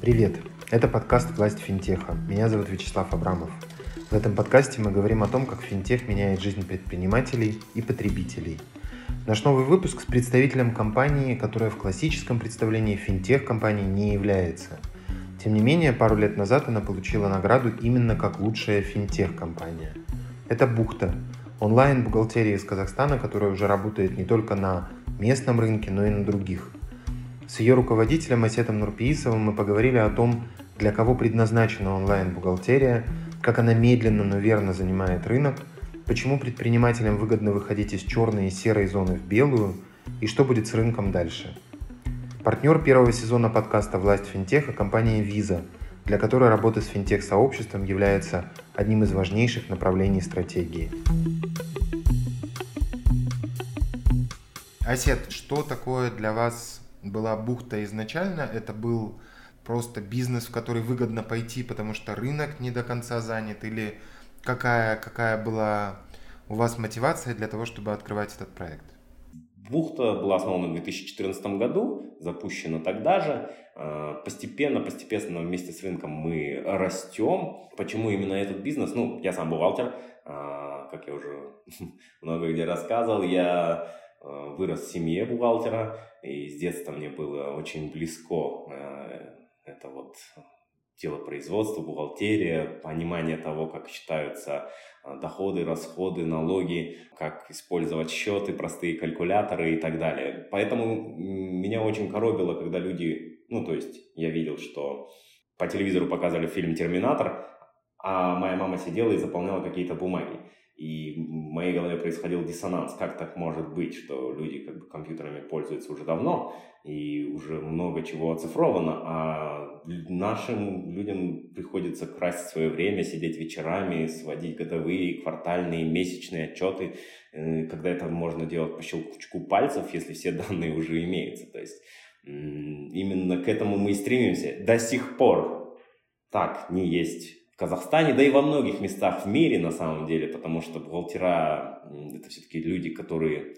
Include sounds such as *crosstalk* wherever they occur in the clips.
Привет! Это подкаст «Власть финтеха». Меня зовут Вячеслав Абрамов. В этом подкасте мы говорим о том, как финтех меняет жизнь предпринимателей и потребителей. Наш новый выпуск с представителем компании, которая в классическом представлении финтех-компании не является. Тем не менее, пару лет назад она получила награду именно как лучшая финтех-компания. Это «Бухта» – онлайн-бухгалтерия из Казахстана, которая уже работает не только на местном рынке, но и на других – с ее руководителем Асетом Нурпиисовым мы поговорили о том, для кого предназначена онлайн-бухгалтерия, как она медленно, но верно занимает рынок, почему предпринимателям выгодно выходить из черной и серой зоны в белую и что будет с рынком дальше. Партнер первого сезона подкаста «Власть финтеха» – компания Visa, для которой работа с финтех-сообществом является одним из важнейших направлений стратегии. Асет, что такое для вас была бухта изначально, это был просто бизнес, в который выгодно пойти, потому что рынок не до конца занят, или какая, какая была у вас мотивация для того, чтобы открывать этот проект? Бухта была основана в 2014 году, запущена тогда же. А, постепенно, постепенно вместе с рынком мы растем. Почему именно этот бизнес? Ну, я сам бухгалтер, а, как я уже *laughs* много где рассказывал, я а, вырос в семье бухгалтера, и с детства мне было очень близко э, это вот дело производства, бухгалтерия, понимание того, как считаются э, доходы, расходы, налоги, как использовать счеты, простые калькуляторы и так далее. Поэтому меня очень коробило, когда люди, ну то есть я видел, что по телевизору показывали фильм «Терминатор», а моя мама сидела и заполняла какие-то бумаги. И в моей голове происходил диссонанс. Как так может быть, что люди как бы компьютерами пользуются уже давно, и уже много чего оцифровано, а нашим людям приходится красть свое время, сидеть вечерами, сводить годовые, квартальные, месячные отчеты, э, когда это можно делать по щелчку пальцев, если все *laughs* данные уже имеются. То есть именно к этому мы и стремимся. До сих пор так не есть Казахстане, да и во многих местах в мире на самом деле, потому что бухгалтера это все-таки люди, которые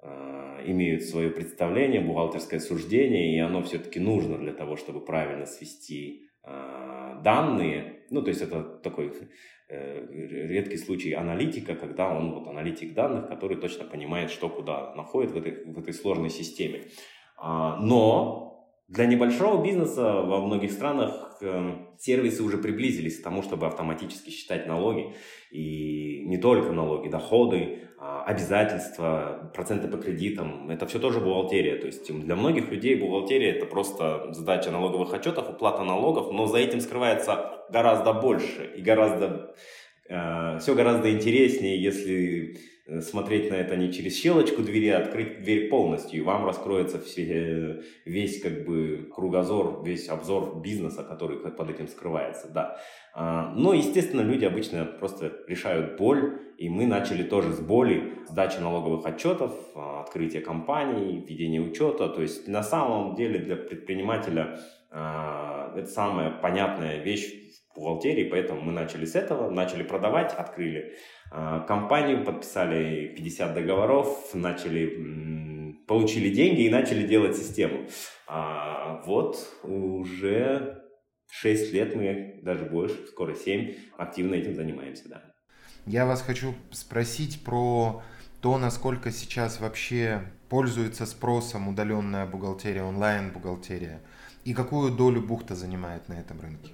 имеют свое представление, бухгалтерское суждение, и оно все-таки нужно для того, чтобы правильно свести э, данные. Ну, то есть это такой э, редкий случай аналитика, когда он вот аналитик данных, который точно понимает, что куда находит в этой, в этой сложной системе. А, но для небольшого бизнеса во многих странах э, сервисы уже приблизились к тому, чтобы автоматически считать налоги. И не только налоги, доходы, э, обязательства, проценты по кредитам. Это все тоже бухгалтерия. То есть для многих людей бухгалтерия это просто задача налоговых отчетов, уплата налогов, но за этим скрывается гораздо больше и гораздо все гораздо интереснее, если Э, смотреть на это не через щелочку двери, а открыть дверь полностью, и вам раскроется все, э, весь как бы кругозор, весь обзор бизнеса, который под этим скрывается, да. А, но, естественно, люди обычно просто решают боль, и мы начали тоже с боли, сдачи налоговых отчетов, а, открытия компаний, введения учета, то есть на самом деле для предпринимателя а, это самая понятная вещь бухгалтерии, поэтому мы начали с этого, начали продавать, открыли а, компанию, подписали 50 договоров, начали, получили деньги и начали делать систему. А вот уже 6 лет мы, даже больше, скоро 7, активно этим занимаемся, да. Я вас хочу спросить про то, насколько сейчас вообще пользуется спросом удаленная бухгалтерия, онлайн-бухгалтерия, и какую долю бухта занимает на этом рынке?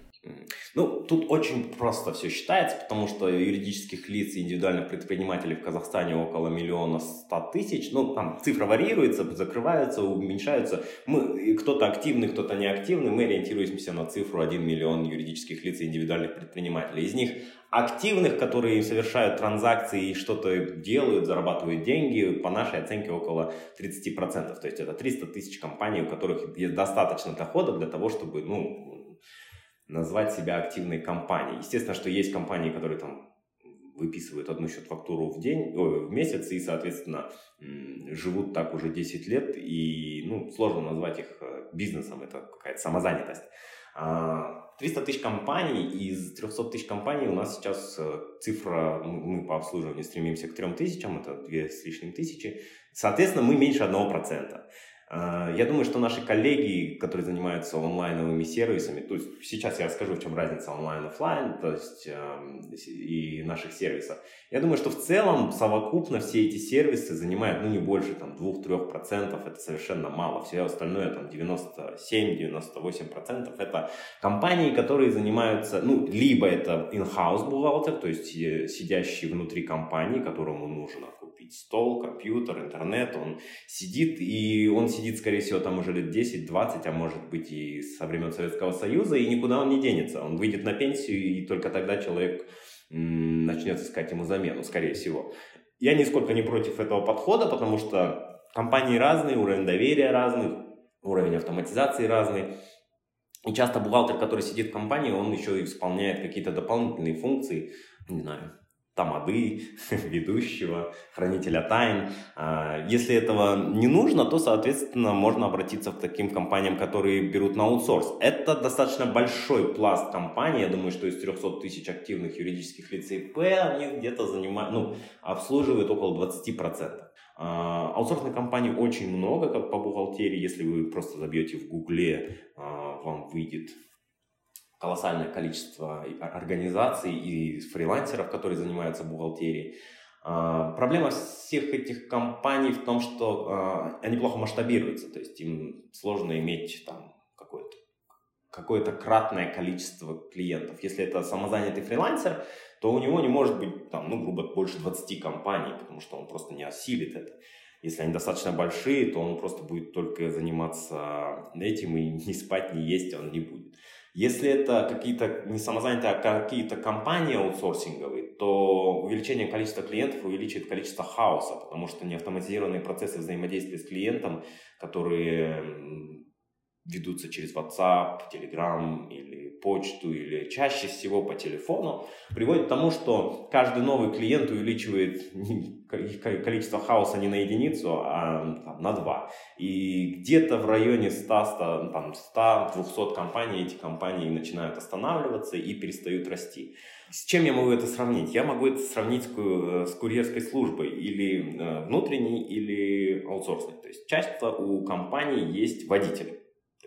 Ну, тут очень просто все считается, потому что юридических лиц и индивидуальных предпринимателей в Казахстане около миллиона ста тысяч. Ну, там цифра варьируется, закрывается, уменьшается. Мы, кто-то активный, кто-то неактивный. Мы ориентируемся на цифру 1 миллион юридических лиц и индивидуальных предпринимателей. Из них активных, которые совершают транзакции и что-то делают, зарабатывают деньги, по нашей оценке около 30%. То есть это 300 тысяч компаний, у которых достаточно дохода для того, чтобы ну, назвать себя активной компанией. Естественно, что есть компании, которые там выписывают одну счет-фактуру в день, ой, в месяц и, соответственно, живут так уже 10 лет, и ну, сложно назвать их э, бизнесом, это какая-то самозанятость. А, 300 тысяч компаний, из 300 тысяч компаний у нас сейчас э, цифра, мы по обслуживанию стремимся к 3 тысячам, это 2 с лишним тысячи. Соответственно, мы меньше 1%. А, я думаю, что наши коллеги, которые занимаются онлайновыми сервисами, то есть сейчас я расскажу, в чем разница онлайн-офлайн, то есть и наших сервисов. Я думаю, что в целом совокупно все эти сервисы занимают, ну, не больше там 2-3%, это совершенно мало. Все остальное, там, 97-98% это компании, которые занимаются, ну, либо это in-house бухгалтер, то есть сидящий внутри компании, которому нужно стол, компьютер, интернет, он сидит, и он сидит, скорее всего, там уже лет 10-20, а может быть и со времен Советского Союза, и никуда он не денется. Он выйдет на пенсию, и только тогда человек начнет искать ему замену, скорее всего. Я нисколько не против этого подхода, потому что компании разные, уровень доверия разный, уровень автоматизации разный. И часто бухгалтер, который сидит в компании, он еще и исполняет какие-то дополнительные функции, не знаю, тамады, *laughs* ведущего, хранителя тайн. А, если этого не нужно, то, соответственно, можно обратиться к таким компаниям, которые берут на аутсорс. Это достаточно большой пласт компаний. Я думаю, что из 300 тысяч активных юридических лиц ИП они где-то занимают, ну, обслуживают около 20%. А, аутсорсных компаний очень много, как по бухгалтерии. Если вы просто забьете в Гугле, а, вам выйдет колоссальное количество организаций и фрилансеров, которые занимаются бухгалтерией. А, проблема всех этих компаний в том, что а, они плохо масштабируются, то есть им сложно иметь там какое-то какое-то кратное количество клиентов. Если это самозанятый фрилансер, то у него не может быть, там, ну, грубо, больше 20 компаний, потому что он просто не осилит это. Если они достаточно большие, то он просто будет только заниматься этим и *laughs* не спать, не есть он не будет. Если это какие-то не самозанятые, а какие-то компании аутсорсинговые, то увеличение количества клиентов увеличивает количество хаоса, потому что неавтоматизированные процессы взаимодействия с клиентом, которые ведутся через WhatsApp, Telegram или почту, или чаще всего по телефону, приводит к тому, что каждый новый клиент увеличивает *laughs* количество хаоса не на единицу, а там, на два. И где-то в районе 100, 100-200 компаний эти компании начинают останавливаться и перестают расти. С чем я могу это сравнить? Я могу это сравнить с, э, курьерской службой или э, внутренней, или аутсорсной. То есть часто у компаний есть водитель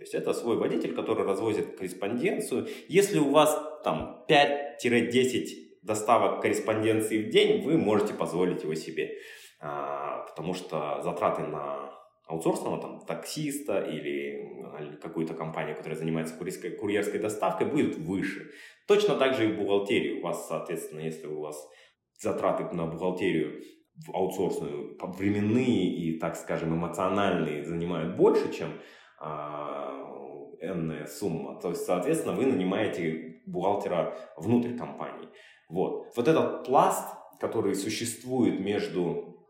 есть это свой водитель, который развозит корреспонденцию. Если у вас там 5-10 доставок корреспонденции в день, вы можете позволить его себе. А, потому что затраты на аутсорсного там, таксиста или какую-то компанию, которая занимается курьерской, курьерской доставкой, будет выше. Точно так же и в бухгалтерии. У вас, соответственно, если у вас затраты на бухгалтерию в аутсорсную временные и, так скажем, эмоциональные занимают больше, чем а, энная сумма. То есть, соответственно, вы нанимаете бухгалтера внутрь компании. Вот. Вот этот пласт, который существует между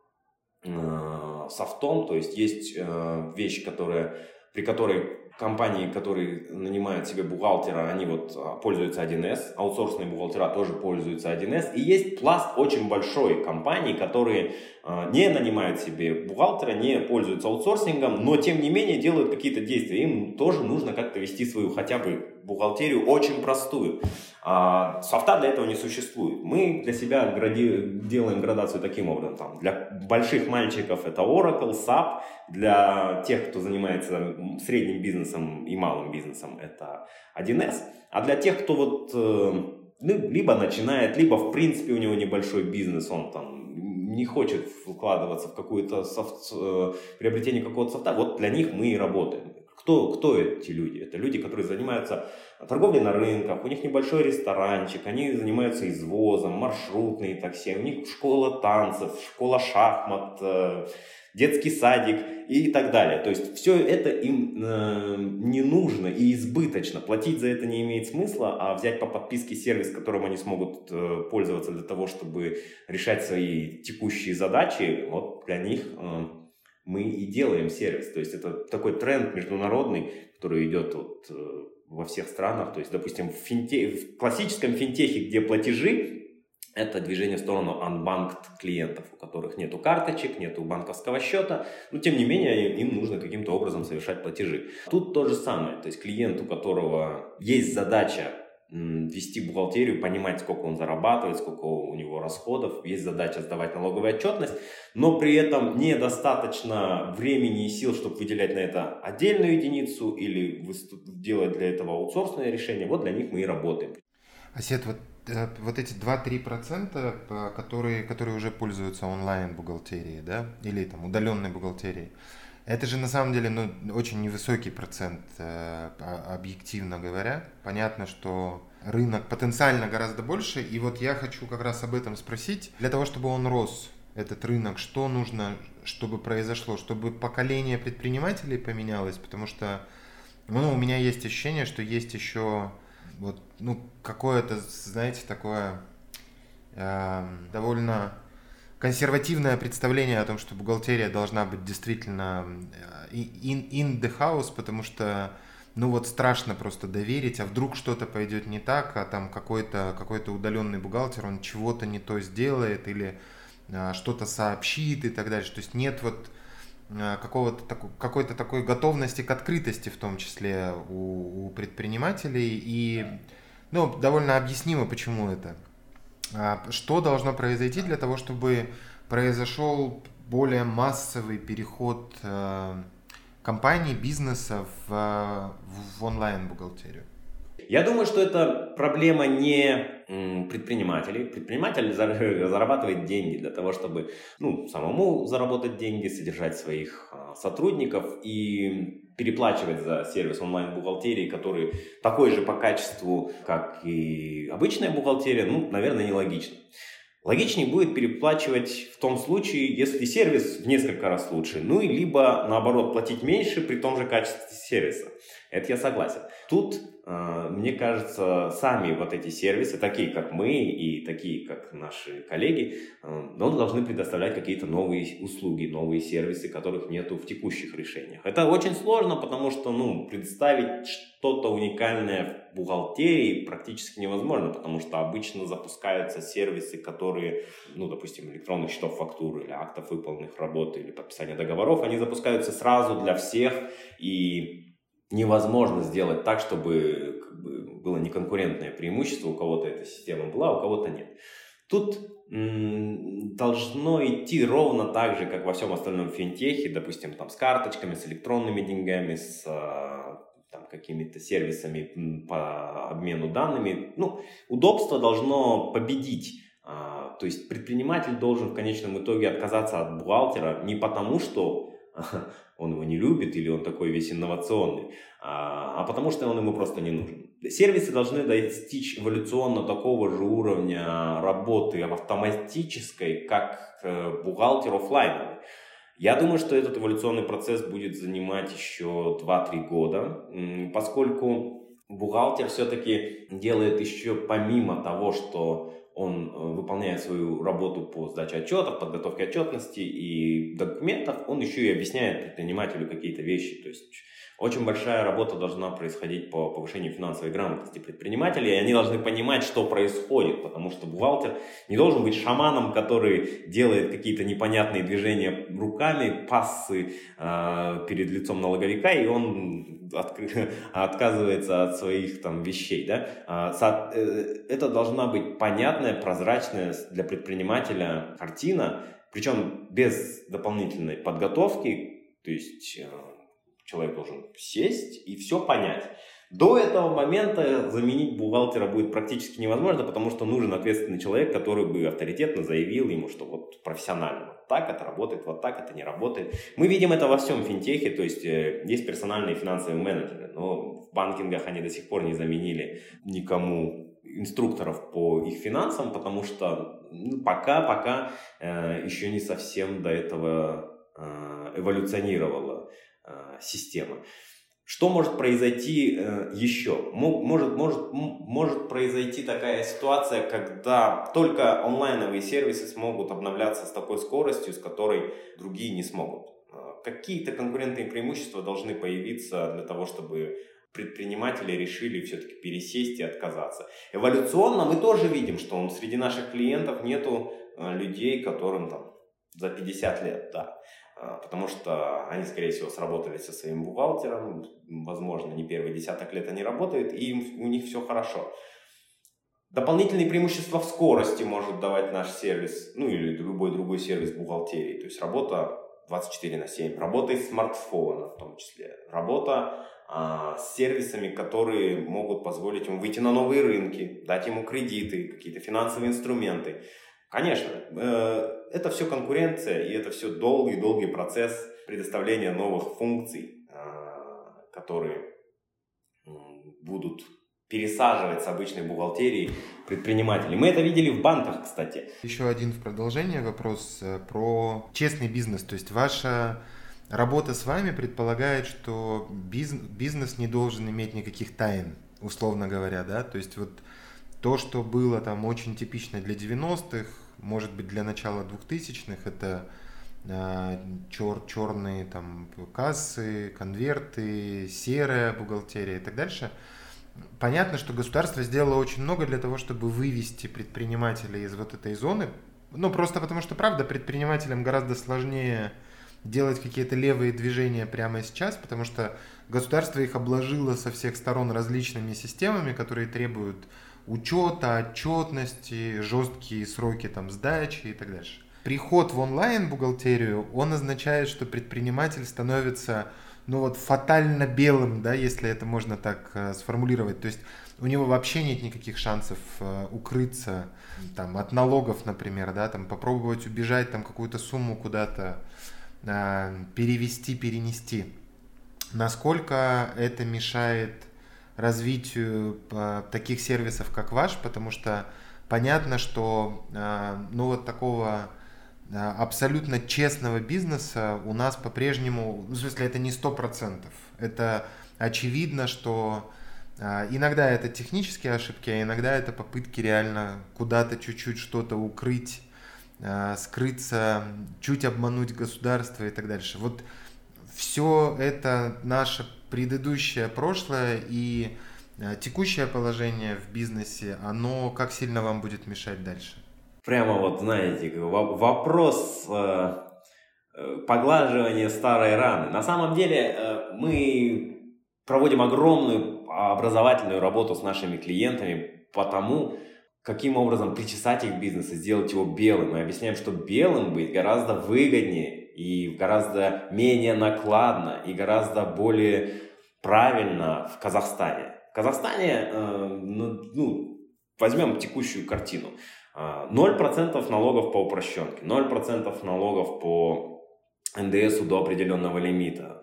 э, софтом, то есть есть э, вещь, которая, при которой компании, которые нанимают себе бухгалтера, они вот а, пользуются 1С, аутсорсные бухгалтера тоже пользуются 1С, и есть пласт очень большой компаний, которые а, не нанимают себе бухгалтера, не пользуются аутсорсингом, но тем не менее делают какие-то действия. Им тоже нужно как-то вести свою хотя бы бухгалтерию очень простую. А софта для этого не существует. Мы для себя гради... делаем градацию таким образом. Там, для больших мальчиков это Oracle, SAP. Для тех, кто занимается средним бизнесом и малым бизнесом, это 1С. А для тех, кто вот э, ну, либо начинает, либо в принципе у него небольшой бизнес, он там не хочет вкладываться в какое-то софт, э, приобретение какого-то софта, вот для них мы и работаем. Кто, кто эти люди? Это люди, которые занимаются торговлей на рынках, у них небольшой ресторанчик, они занимаются извозом, маршрутные такси, у них школа танцев, школа шахмат, э, детский садик и так далее. То есть все это им э, не нужно и избыточно. Платить за это не имеет смысла, а взять по подписке сервис, которым они смогут э, пользоваться для того, чтобы решать свои текущие задачи, вот для них э, мы и делаем сервис. То есть это такой тренд международный, который идет вот, э, во всех странах. То есть, допустим, в, финте, в классическом финтехе, где платежи это движение в сторону unbanked клиентов, у которых нету карточек, нету банковского счета, но тем не менее им нужно каким-то образом совершать платежи. Тут то же самое, то есть клиент, у которого есть задача вести бухгалтерию, понимать, сколько он зарабатывает, сколько у него расходов, есть задача сдавать налоговую отчетность, но при этом недостаточно времени и сил, чтобы выделять на это отдельную единицу или делать для этого аутсорсное решение, вот для них мы и работаем. Асет, вот Э, вот эти 2-3%, которые, которые уже пользуются онлайн-бухгалтерией, да, или там удаленной бухгалтерией, это же на самом деле ну, очень невысокий процент, э, объективно говоря. Понятно, что рынок потенциально гораздо больше, и вот я хочу как раз об этом спросить. Для того, чтобы он рос, этот рынок, что нужно, чтобы произошло, чтобы поколение предпринимателей поменялось, потому что ну, у меня есть ощущение, что есть еще вот, ну, какое-то, знаете, такое э, довольно консервативное представление о том, что бухгалтерия должна быть действительно э, in, in the house, потому что ну вот страшно просто доверить, а вдруг что-то пойдет не так, а там какой-то какой удаленный бухгалтер, он чего-то не то сделает или а, что-то сообщит и так далее. То есть нет вот Э, какого-то какой-то такой готовности к открытости, в том числе у, у предпринимателей. И ну, довольно объяснимо, почему это. А, что должно произойти для того, чтобы произошел более массовый переход э, компаний, бизнеса в, в онлайн-бухгалтерию? Я думаю, что это проблема не предпринимателей. Предприниматель *laughs* зарабатывает деньги для того, чтобы ну, самому заработать деньги, содержать своих а, сотрудников и переплачивать за сервис онлайн-бухгалтерии, который такой же по качеству, как и обычная бухгалтерия, ну, наверное, нелогично. Логичнее будет переплачивать в том случае, если сервис в несколько раз лучше, ну и либо наоборот платить меньше при том же качестве сервиса. Это я согласен. Тут, э, мне кажется, сами вот эти сервисы, такие как мы и такие как наши коллеги, э, ну, должны предоставлять какие-то новые услуги, новые сервисы, которых нету в текущих решениях. Это очень сложно, потому что ну, представить что-то уникальное в бухгалтерии практически невозможно, потому что обычно запускаются сервисы, которые, ну, допустим, электронных счетов фактуры или актов выполненных работ или подписания договоров, они запускаются сразу для всех и невозможно сделать так, чтобы было неконкурентное преимущество, у кого-то эта система была, у кого-то нет. Тут должно идти ровно так же, как во всем остальном финтехе, допустим, там с карточками, с электронными деньгами, с а, какими-то сервисами по обмену данными. Ну, удобство должно победить. А, то есть предприниматель должен в конечном итоге отказаться от бухгалтера не потому, что *laughs* он его не любит или он такой весь инновационный, а, а потому что он ему просто не нужен. Сервисы должны достичь эволюционно такого же уровня работы автоматической, как э, бухгалтер офлайновый. Я думаю, что этот эволюционный процесс будет занимать еще 2-3 года, поскольку бухгалтер все-таки делает еще помимо того, что он э, выполняет свою работу по сдаче отчетов, подготовке отчетности и документов, он еще и объясняет предпринимателю какие-то вещи. То есть очень большая работа должна происходить по повышению финансовой грамотности предпринимателей, и они должны понимать, что происходит, потому что бухгалтер не должен быть шаманом, который делает какие-то непонятные движения руками, пассы э, перед лицом налоговика, и он от, *laughs* отказывается от своих там вещей. Да? А, э, это должна быть понятная, прозрачная для предпринимателя картина, причем без дополнительной подготовки, то есть э, человек должен сесть и все понять. До этого момента заменить бухгалтера будет практически невозможно, потому что нужен ответственный человек, который бы авторитетно заявил ему, что вот профессионально вот так это работает, вот так это не работает. Мы видим это во всем финтехе, то есть э, есть персональные финансовые менеджеры, но в банкингах они до сих пор не заменили никому инструкторов по их финансам, потому что ну, пока, пока э, еще не совсем до этого э, эволюционировала системы. Что может произойти э, еще? Может, может, может произойти такая ситуация, когда только онлайновые сервисы смогут обновляться с такой скоростью, с которой другие не смогут. Э, какие-то конкурентные преимущества должны появиться для того, чтобы предприниматели решили все-таки пересесть и отказаться. Эволюционно мы тоже видим, что среди наших клиентов нету э, людей, которым там за 50 лет, да. А, потому что они, скорее всего, сработали со своим бухгалтером, возможно, не первый десяток лет они работают, и им, у них все хорошо. Дополнительные преимущества в скорости может давать наш сервис, ну или любой другой сервис бухгалтерии. То есть работа 24 на 7, работа из смартфона в том числе, работа а, с сервисами, которые могут позволить ему выйти на новые рынки, дать ему кредиты, какие-то финансовые инструменты. Конечно, э, это все конкуренция, и это все долгий-долгий процесс предоставления новых функций, а, которые будут пересаживать с обычной бухгалтерии предпринимателей. Мы это видели в банках, кстати. Еще один в продолжение вопрос э, про честный бизнес. То есть ваша работа с вами предполагает, что бизнес не должен иметь никаких тайн, условно говоря, да? То есть вот то, что было там очень типично для 90-х, может быть для начала 2000-х, это э, чер, черные там кассы, конверты, серая бухгалтерия и так дальше – понятно, что государство сделало очень много для того, чтобы вывести предпринимателей из вот этой зоны. Ну, просто потому что, правда, предпринимателям гораздо сложнее делать какие-то левые движения прямо сейчас, потому что государство их обложило со всех сторон различными системами, которые требуют учета, отчетности, жесткие сроки там сдачи и так дальше. Приход в онлайн-бухгалтерию, он означает, что предприниматель становится ну вот фатально белым, да, если это можно так э, сформулировать. То есть у него вообще нет никаких шансов э, укрыться там, от налогов, например, да, там, попробовать убежать там какую-то сумму куда-то э, перевести, перенести. Насколько это мешает развитию э, таких сервисов, как ваш, потому что понятно, что э, ну вот такого Э, абсолютно честного бизнеса у нас по-прежнему, в смысле это не сто процентов, это очевидно, что иногда это технические ошибки, а иногда это попытки реально куда-то чуть-чуть что-то укрыть, скрыться, чуть обмануть государство и так дальше. Вот все это наше предыдущее прошлое и текущее положение в бизнесе, оно как сильно вам будет мешать дальше? прямо вот, знаете, вопрос э, э, поглаживания старой раны. На самом деле э, мы проводим огромную образовательную работу с нашими клиентами по тому, каким образом причесать их бизнес и сделать его белым. Мы объясняем, что белым быть гораздо выгоднее и гораздо менее накладно и гораздо более правильно в Казахстане. В Казахстане, ну, ну, возьмем текущую картину. 0% налогов по упрощенке, 0% налогов по НДСу до определенного лимита,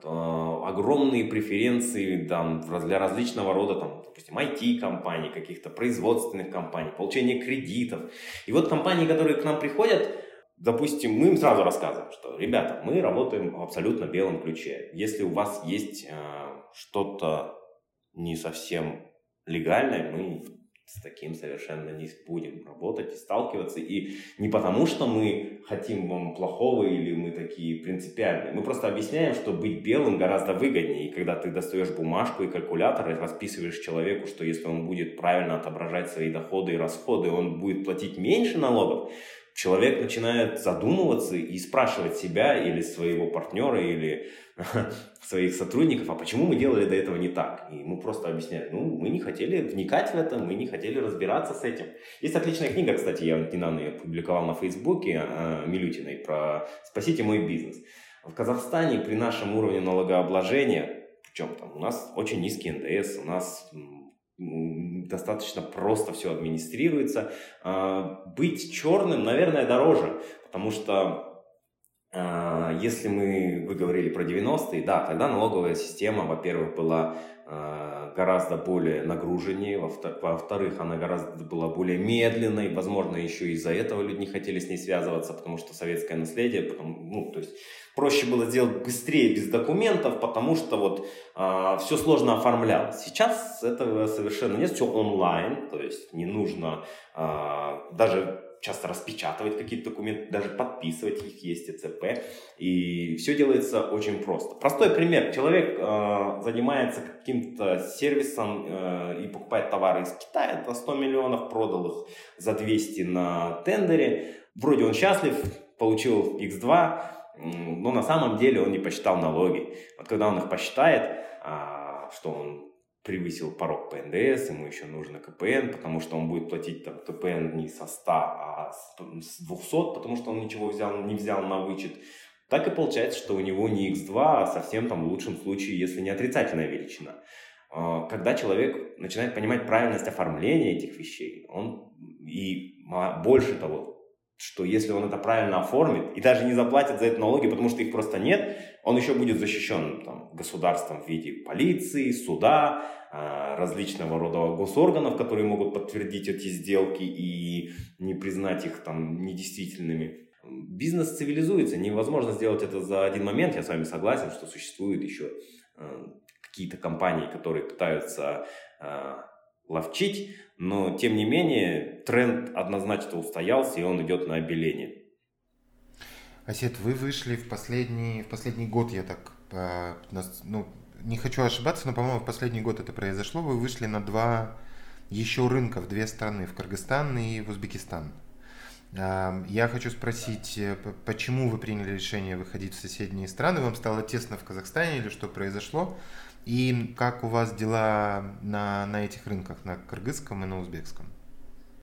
огромные преференции там, для различного рода, там, допустим, IT-компаний, каких-то производственных компаний, получение кредитов. И вот компании, которые к нам приходят, допустим, мы им сразу рассказываем, что, ребята, мы работаем в абсолютно белом ключе. Если у вас есть э, что-то не совсем легальное, мы с таким совершенно не будем работать и сталкиваться. И не потому, что мы хотим вам плохого или мы такие принципиальные. Мы просто объясняем, что быть белым гораздо выгоднее. И когда ты достаешь бумажку и калькулятор и расписываешь человеку, что если он будет правильно отображать свои доходы и расходы, он будет платить меньше налогов, человек начинает задумываться и спрашивать себя или своего партнера, или *laughs* своих сотрудников, а почему мы делали до этого не так? И ему просто объясняют, ну, мы не хотели вникать в это, мы не хотели разбираться с этим. Есть отличная книга, кстати, я недавно ее публиковал на Фейсбуке, Милютиной, про «Спасите мой бизнес». В Казахстане при нашем уровне налогообложения, причем там у нас очень низкий НДС, у нас достаточно просто все администрируется. А, быть черным, наверное, дороже, потому что если мы, вы говорили про 90-е, да, тогда налоговая система, во-первых, была а, гораздо более нагруженнее, во-вторых, она гораздо была более медленной, возможно, еще из-за этого люди не хотели с ней связываться, потому что советское наследие, потом, ну, то есть проще было сделать быстрее без документов, потому что вот а, все сложно оформлялось. Сейчас этого совершенно нет, все онлайн, то есть не нужно а, даже часто распечатывать какие-то документы, даже подписывать их есть ЭЦП. И все делается очень просто. Простой пример. Человек э, занимается каким-то сервисом э, и покупает товары из Китая, за 100 миллионов, продал их за 200 на тендере. Вроде он счастлив, получил X2, но на самом деле он не посчитал налоги. Вот когда он их посчитает, а, что он превысил порог по НДС, ему еще нужно КПН, потому что он будет платить там КПН не со 100, а с 200, потому что он ничего взял, не взял на вычет. Так и получается, что у него не x2, а совсем там в лучшем случае, если не отрицательная величина. А, когда человек начинает понимать правильность оформления этих вещей, он и больше того, что если он это правильно оформит и даже не заплатит за это налоги, потому что их просто нет, он еще будет защищен там, государством в виде полиции, суда, а, различного рода госорганов, которые могут подтвердить эти сделки и не признать их там недействительными. Бизнес цивилизуется, невозможно сделать это за один момент, я с вами согласен, что существуют еще а, какие-то компании, которые пытаются а, ловчить, но тем не менее тренд однозначно устоялся, и он идет на обеление. Асет, вы вышли в последний, в последний год, я так, ну, не хочу ошибаться, но, по-моему, в последний год это произошло, вы вышли на два еще рынка в две страны, в Кыргызстан и в Узбекистан. Я хочу спросить, э, почему вы приняли решение выходить в соседние страны? Вам стало тесно в Казахстане или что произошло? И как у вас дела на, на этих рынках, на кыргызском и на узбекском?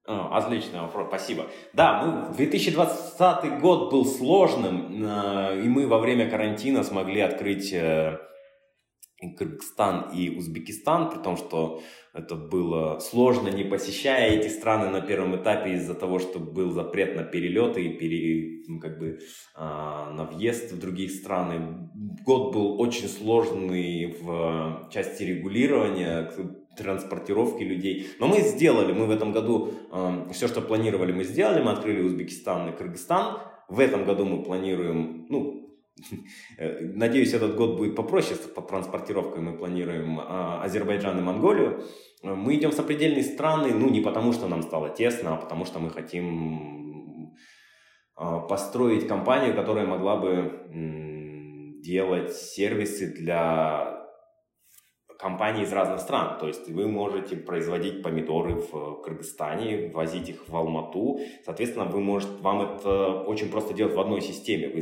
А, отличный вопрос, спасибо. Да, мы, 2020 год был сложным, э, и мы во время карантина смогли открыть э, Кыргызстан и Узбекистан, при том, что это было сложно, не посещая эти страны на первом этапе из-за того, что был запрет на перелеты и пере, ну, как бы, а, на въезд в другие страны. Год был очень сложный в части регулирования, транспортировки людей. Но мы сделали, мы в этом году э, все, что планировали, мы сделали. Мы открыли Узбекистан и Кыргызстан. В этом году мы планируем, ну, надеюсь, этот год будет попроще по транспортировкой. Мы планируем а, Азербайджан и Монголию. Э, мы идем в сопредельные страны, ну, не потому что нам стало тесно, а потому что мы хотим а, построить компанию, которая могла бы делать сервисы для компаний из разных стран. То есть вы можете производить помидоры в Кыргызстане, возить их в Алмату. Соответственно, вы можете, вам это очень просто делать в одной системе. Вы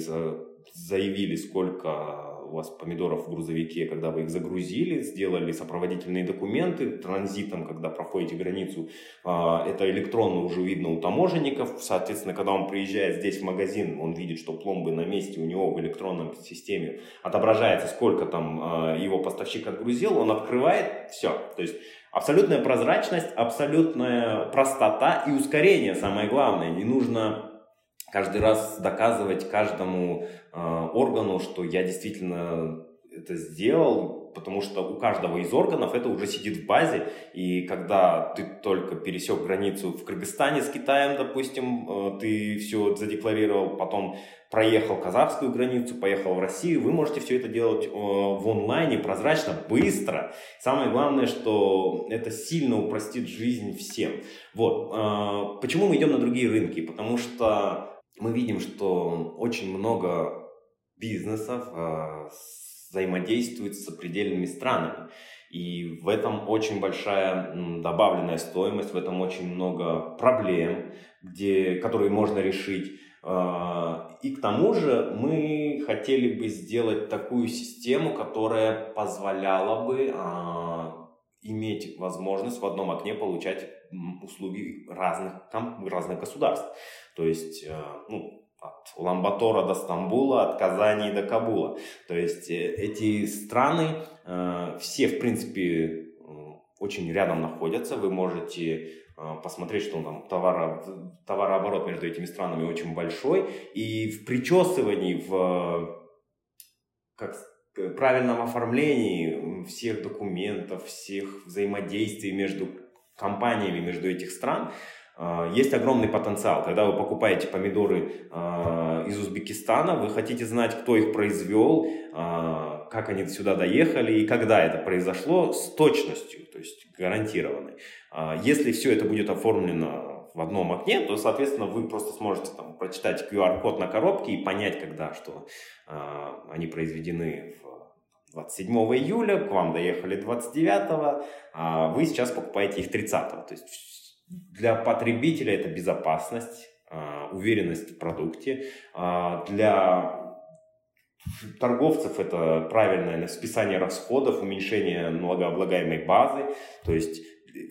заявили, сколько у вас помидоров в грузовике, когда вы их загрузили, сделали сопроводительные документы транзитом, когда проходите границу, а, это электронно уже видно у таможенников, соответственно, когда он приезжает здесь в магазин, он видит, что пломбы на месте у него в электронном системе. Отображается, сколько там а, его поставщик отгрузил, он открывает, все, то есть абсолютная прозрачность, абсолютная простота и ускорение, самое главное, не нужно каждый раз доказывать каждому э, органу, что я действительно это сделал, потому что у каждого из органов это уже сидит в базе, и когда ты только пересек границу в Кыргызстане с Китаем, допустим, э, ты все задекларировал, потом проехал казахскую границу, поехал в Россию, вы можете все это делать э, в онлайне прозрачно, быстро. Самое главное, что это сильно упростит жизнь всем. Вот. Э, почему мы идем на другие рынки? Потому что мы видим, что очень много бизнесов э, взаимодействует с определенными странами. И в этом очень большая добавленная стоимость, в этом очень много проблем, где, которые можно решить. Э, и к тому же мы хотели бы сделать такую систему, которая позволяла бы э, иметь возможность в одном окне получать услуги разных, там, разных государств. То есть, э, ну, от Ламбатора до Стамбула, от Казани до Кабула. То есть э, эти страны э, все, в принципе, очень рядом находятся. Вы можете посмотреть, что там товаро, товарооборот между этими странами очень большой. И в причесывании, в как правильном оформлении всех документов, всех взаимодействий между компаниями, между этих стран, а, есть огромный потенциал. Когда вы покупаете помидоры а, из Узбекистана, вы хотите знать, кто их произвел, как они сюда доехали и когда это произошло с точностью, то есть гарантированной. Если все это будет оформлено в одном окне, то, соответственно, вы просто сможете там, прочитать QR-код на коробке и понять, когда что э, они произведены в 27 июля, к вам доехали 29, а вы сейчас покупаете их 30. То есть для потребителя это безопасность, э, уверенность в продукте, э, для торговцев это правильное списание расходов, уменьшение налогооблагаемой базы, то есть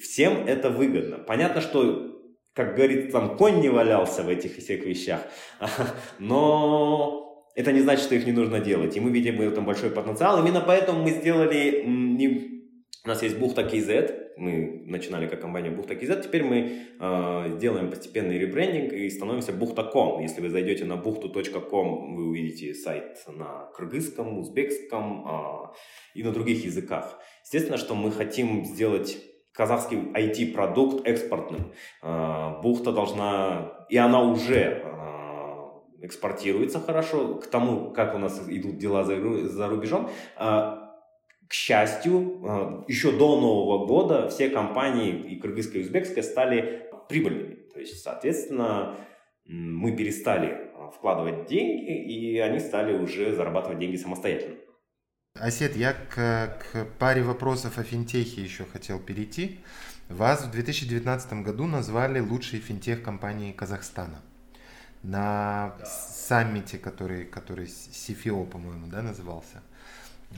всем это выгодно. Понятно, что как говорит, там конь не валялся в этих всех вещах, *laughs* но это не значит, что их не нужно делать. И мы видим в этом большой потенциал. Именно поэтому мы сделали... У нас есть бухта KZ, мы начинали как компания бухта KZ, теперь мы э, делаем постепенный ребрендинг и становимся бухта.com. Если вы зайдете на бухту.com, вы увидите сайт на кыргызском, узбекском э, и на других языках. Естественно, что мы хотим сделать казахский IT-продукт экспортным. А, бухта должна, и она уже а, экспортируется хорошо к тому, как у нас идут дела за, за рубежом. А, к счастью, еще до Нового года все компании, и кыргызская, и узбекская, стали прибыльными. То есть, соответственно, мы перестали вкладывать деньги, и они стали уже зарабатывать деньги самостоятельно. Осет, я к, к паре вопросов о финтехе еще хотел перейти. Вас в 2019 году назвали лучшей финтех-компанией Казахстана. На да. саммите, который, который CFO, по-моему, да, назывался.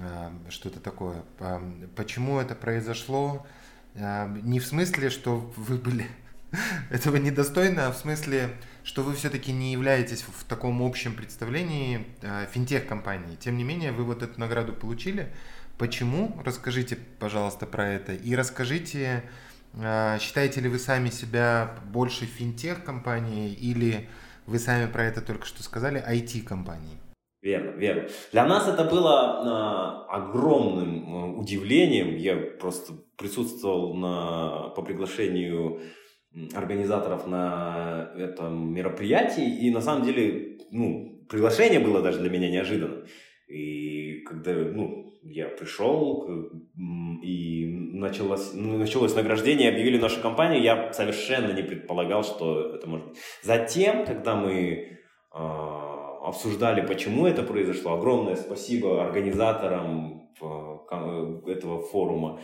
А, что-то такое. А, почему это произошло? А, не в смысле, что вы были *laughs* этого недостойно, а в смысле, что вы все-таки не являетесь в таком общем представлении э, финтех-компании. Тем не менее, вы вот эту награду получили. Почему? Расскажите, пожалуйста, про это. И расскажите, э, считаете ли вы сами себя больше финтех-компанией или вы сами про это только что сказали, IT-компанией? Верно, верно. Для нас это было э, огромным э, удивлением. Я просто присутствовал на, по приглашению организаторов на этом мероприятии, и на самом деле, ну, приглашение было даже для меня неожиданно. И когда, ну, я пришел, и началось, ну, началось награждение, объявили нашу компанию, я совершенно не предполагал, что это может быть. Затем, когда мы э, обсуждали, почему это произошло, огромное спасибо организаторам э, этого форума,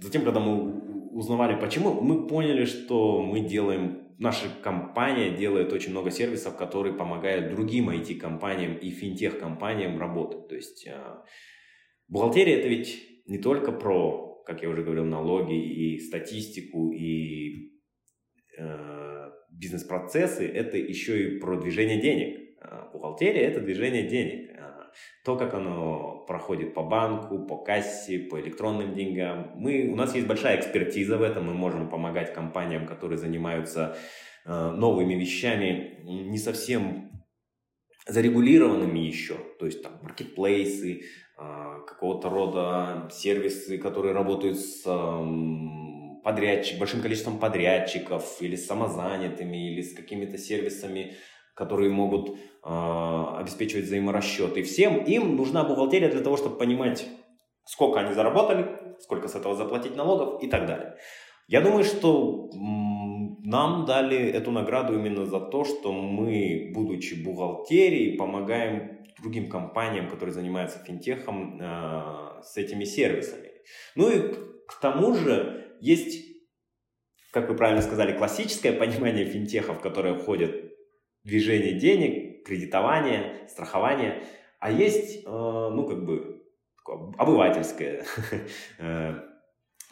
Затем, когда мы узнавали почему, мы поняли, что мы делаем, наша компания делает очень много сервисов, которые помогают другим IT-компаниям и финтех-компаниям работать. То есть а, бухгалтерия это ведь не только про, как я уже говорил, налоги и статистику и э, бизнес-процессы, это еще и про движение денег. А, бухгалтерия это движение денег то, как оно проходит по банку, по кассе, по электронным деньгам. Мы, у нас есть большая экспертиза в этом, мы можем помогать компаниям, которые занимаются э, новыми вещами, не совсем зарегулированными еще, то есть там маркетплейсы, э, какого-то рода сервисы, которые работают с э, подрядчик, большим количеством подрядчиков или с самозанятыми, или с какими-то сервисами, которые могут а, обеспечивать взаиморасчеты. Всем им нужна бухгалтерия для того, чтобы понимать, сколько они заработали, сколько с этого заплатить налогов и так далее. Я думаю, что нам дали эту награду именно за то, что мы, будучи бухгалтерией, помогаем другим компаниям, которые занимаются финтехом, а, с этими сервисами. Ну и к тому же есть, как вы правильно сказали, классическое понимание финтехов, которое входит движение денег, кредитование, страхование, а есть, э, ну, как бы, обывательское *laughs* э,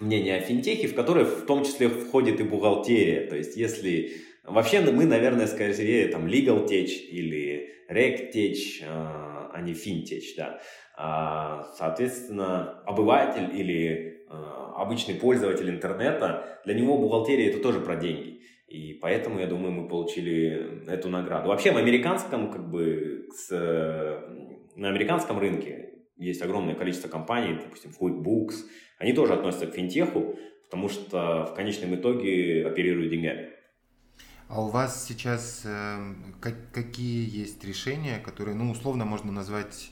мнение о финтехе, в которое в том числе входит и бухгалтерия. То есть, если вообще мы, наверное, скорее там legal tech или reg tech, э, а не fintech, да. А, соответственно, обыватель или обычный пользователь интернета, для него бухгалтерия это тоже про деньги. И поэтому, я думаю, мы получили эту награду. Вообще, в американском, как бы, с, на американском рынке есть огромное количество компаний, допустим, QuickBooks, они тоже относятся к финтеху, потому что в конечном итоге оперируют деньгами. А у вас сейчас э, как, какие есть решения, которые, ну, условно можно назвать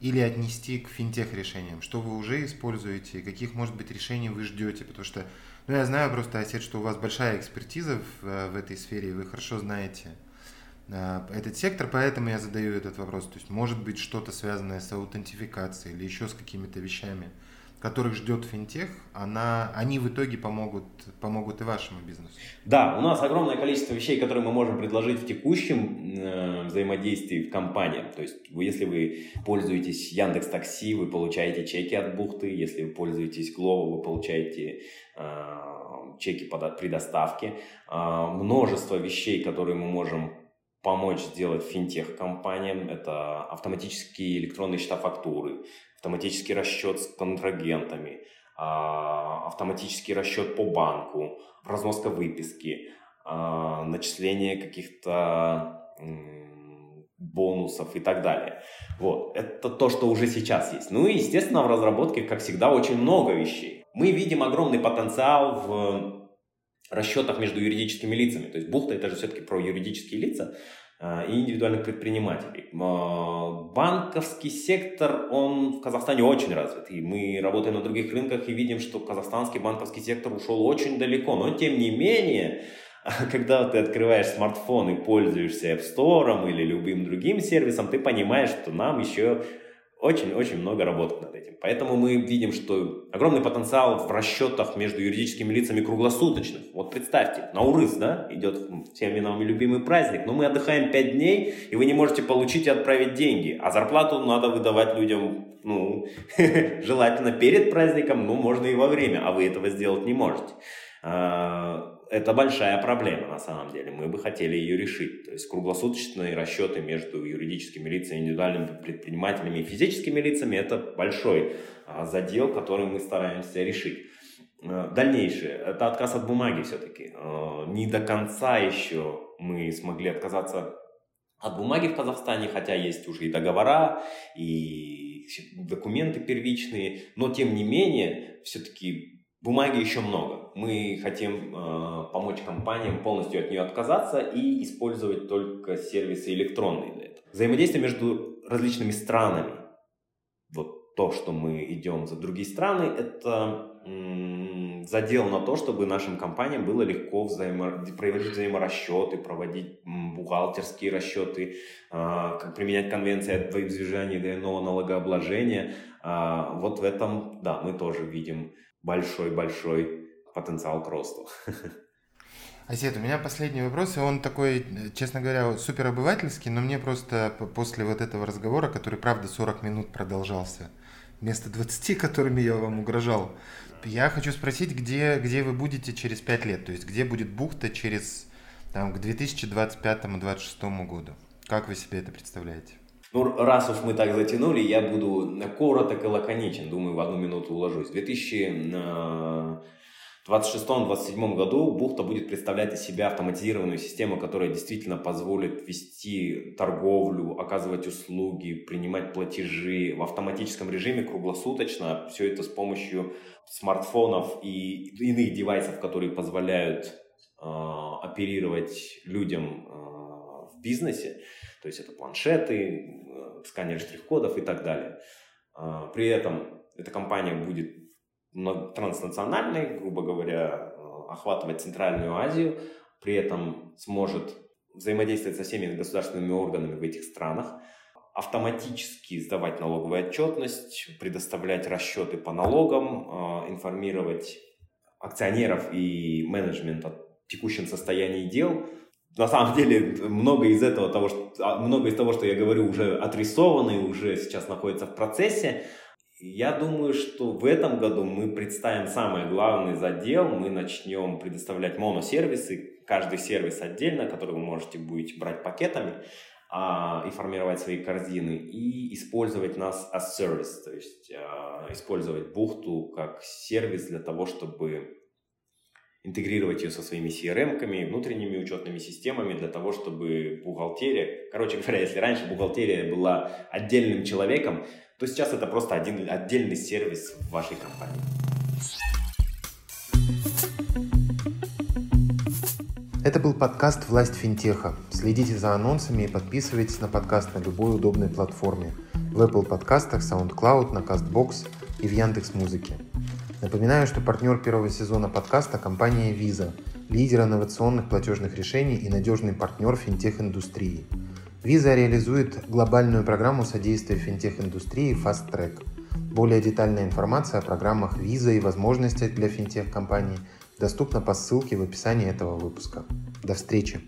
или отнести к финтех решениям? Что вы уже используете? Каких, может быть, решений вы ждете? Потому что Ну, я знаю просто, Осет, что у вас большая экспертиза в, э, в этой сфере, и вы хорошо знаете э, этот сектор, поэтому я задаю этот вопрос. То есть, может быть, что-то связанное с аутентификацией или еще с какими-то вещами, которых ждет финтех, она, они в итоге помогут, помогут и вашему бизнесу. Да, у нас огромное количество вещей, которые мы можем предложить в текущем э, взаимодействии в компании. То есть, вы, если вы пользуетесь Яндекс Такси, вы получаете чеки от бухты. Если вы пользуетесь Glovo, вы получаете э, чеки при доставке. Э, множество вещей, которые мы можем помочь сделать финтех-компаниям. Это автоматические электронные счета фактуры, автоматический расчет с контрагентами, а, автоматический расчет по банку, разноска выписки, а, начисление каких-то бонусов и так далее. Вот. Это то, что уже сейчас есть. Ну и, естественно, в разработке, как всегда, очень много вещей. Мы видим огромный потенциал в расчетах между юридическими лицами. То есть бухта это же все-таки про юридические лица. А, и индивидуальных предпринимателей. А, банковский сектор, он в Казахстане очень развит. И мы работаем на других рынках и видим, что казахстанский банковский сектор ушел очень далеко. Но тем не менее, *laughs* когда ты открываешь смартфон и пользуешься App Store или любым другим сервисом, ты понимаешь, что нам еще очень-очень много работать над этим. Поэтому мы видим, что огромный потенциал в расчетах между юридическими лицами круглосуточных. Вот представьте, на Урыс, да, идет всеми нами любимый праздник, но мы отдыхаем 5 дней, и вы не можете получить и отправить деньги, а зарплату надо выдавать людям, ну, *laughs* желательно перед праздником, ну, можно и во время, а вы этого сделать не можете. Это большая проблема на самом деле. Мы бы хотели ее решить. То есть круглосуточные расчеты между юридическими лицами, индивидуальными предпринимателями и физическими лицами – это большой а, задел, который мы стараемся решить. А, дальнейшее – это отказ от бумаги все-таки. А, не до конца еще мы смогли отказаться от бумаги в Казахстане, хотя есть уже и договора, и документы первичные, но тем не менее все-таки Бумаги еще много. Мы хотим э, помочь компаниям полностью от нее отказаться и использовать только сервисы электронные для этого. Взаимодействие между различными странами. Вот то, что мы идем за другие страны, это задел на то, чтобы нашим компаниям было легко взаимо- проводить взаиморасчеты, проводить бухгалтерские расчеты, э, применять конвенции о двоевзвержании двойного налогообложения. Э, вот в этом, да, мы тоже видим большой-большой потенциал к росту. *laughs* Асет, у меня последний вопрос, и он такой, честно говоря, супер обывательский, но мне просто после вот этого разговора, который, правда, 40 минут продолжался, вместо 20, *laughs* которыми я вам угрожал, я хочу спросить, где, где вы будете через 5 лет, то есть где будет бухта через там, к 2025-2026 году? Как вы себе это представляете? Ну, раз уж мы так затянули, я буду короток и лаконичен. Думаю, в одну минуту уложусь. В 2026-2027 э, году Бухта будет представлять из себя автоматизированную систему, которая действительно позволит вести торговлю, оказывать услуги, принимать платежи в автоматическом режиме круглосуточно. Все это с помощью смартфонов и иных девайсов, которые позволяют э, оперировать людям э, в бизнесе. То есть это планшеты, сканер штрих-кодов и так далее. А, при этом эта компания будет транснациональной, грубо говоря, э, охватывать Центральную Азию, при этом сможет взаимодействовать со всеми государственными органами в этих странах, автоматически сдавать налоговую отчетность, предоставлять расчеты по налогам, а, информировать акционеров и менеджмент о текущем состоянии дел – на самом деле много из этого того, что, а, много из того, что я говорю, уже отрисовано и уже сейчас находится в процессе. Я думаю, что в этом году мы представим самый главный задел. Мы начнем предоставлять моносервисы, каждый сервис отдельно, который вы можете будете брать пакетами а, и формировать свои корзины, и использовать нас as service, то есть а, использовать бухту как сервис для того, чтобы интегрировать ее со своими CRM-ками, внутренними учетными системами для того, чтобы бухгалтерия, короче говоря, если раньше бухгалтерия была отдельным человеком, то сейчас это просто один отдельный сервис в вашей компании. Это был подкаст «Власть финтеха». Следите за анонсами и подписывайтесь на подкаст на любой удобной платформе. В Apple подкастах, SoundCloud, на CastBox и в Яндекс.Музыке. Напоминаю, что партнер первого сезона подкаста – компания Visa, лидер инновационных платежных решений и надежный партнер финтех-индустрии. Visa реализует глобальную программу содействия финтех-индустрии Fast Track. Более детальная информация о программах Visa и возможностях для финтех-компаний доступна по ссылке в описании этого выпуска. До встречи!